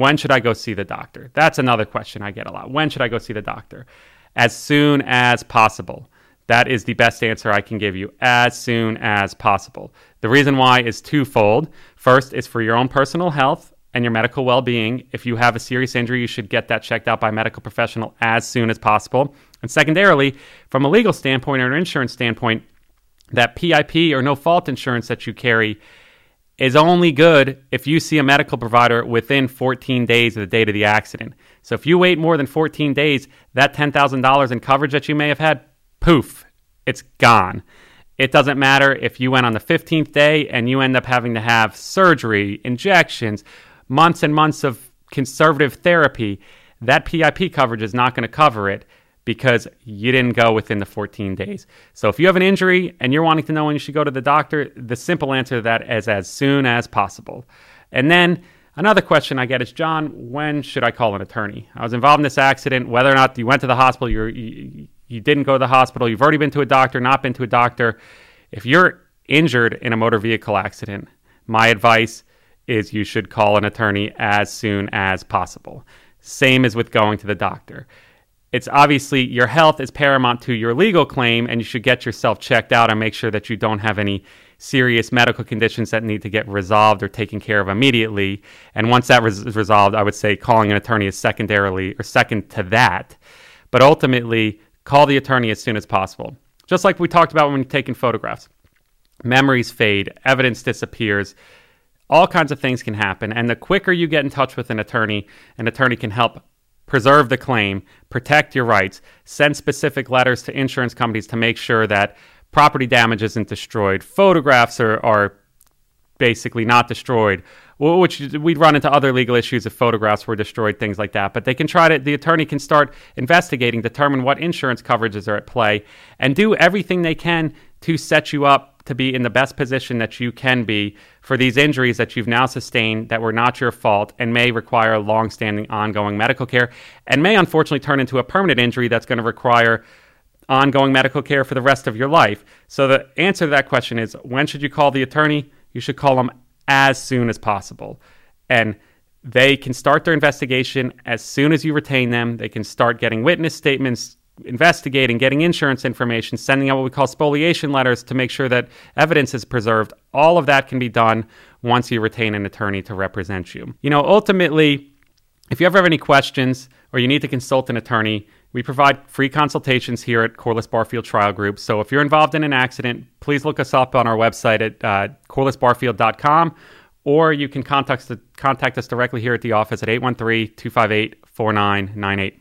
When should I go see the doctor? That's another question I get a lot. When should I go see the doctor? As soon as possible. That is the best answer I can give you. As soon as possible. The reason why is twofold. First, it's for your own personal health and your medical well being. If you have a serious injury, you should get that checked out by a medical professional as soon as possible. And secondarily, from a legal standpoint or an insurance standpoint, that PIP or no fault insurance that you carry is only good if you see a medical provider within 14 days of the date of the accident. So if you wait more than 14 days, that $10,000 in coverage that you may have had, poof, it's gone. It doesn't matter if you went on the 15th day and you end up having to have surgery, injections, months and months of conservative therapy. That PIP coverage is not going to cover it because you didn't go within the 14 days. So if you have an injury and you're wanting to know when you should go to the doctor, the simple answer to that is as soon as possible. And then another question I get is, John, when should I call an attorney? I was involved in this accident. Whether or not you went to the hospital, you you, you didn't go to the hospital, you've already been to a doctor, not been to a doctor. If you're injured in a motor vehicle accident, my advice is you should call an attorney as soon as possible. Same as with going to the doctor it's obviously your health is paramount to your legal claim, and you should get yourself checked out and make sure that you don't have any serious medical conditions that need to get resolved or taken care of immediately. And once that is resolved, I would say calling an attorney is secondarily or second to that. But ultimately, call the attorney as soon as possible. Just like we talked about when you're taking photographs. Memories fade, evidence disappears, all kinds of things can happen. And the quicker you get in touch with an attorney, an attorney can help preserve the claim, protect your rights, send specific letters to insurance companies to make sure that property damage isn't destroyed, photographs are, are basically not destroyed, which we'd run into other legal issues if photographs were destroyed, things like that. But they can try to, the attorney can start investigating, determine what insurance coverages are at play, and do everything they can to set you up to be in the best position that you can be for these injuries that you've now sustained that were not your fault and may require long-standing ongoing medical care and may unfortunately turn into a permanent injury that's going to require ongoing medical care for the rest of your life. So the answer to that question is when should you call the attorney? You should call them as soon as possible. And they can start their investigation as soon as you retain them. They can start getting witness statements, investigating, getting insurance information, sending out what we call spoliation letters to make sure that evidence is preserved. All of that can be done once you retain an attorney to represent you. You know, ultimately, if you ever have any questions or you need to consult an attorney, we provide free consultations here at Corless Barfield Trial Group. So if you're involved in an accident, please look us up on our website at uh, corlessbarfield.com or you can contact, contact us directly here at the office at 813 258 4998.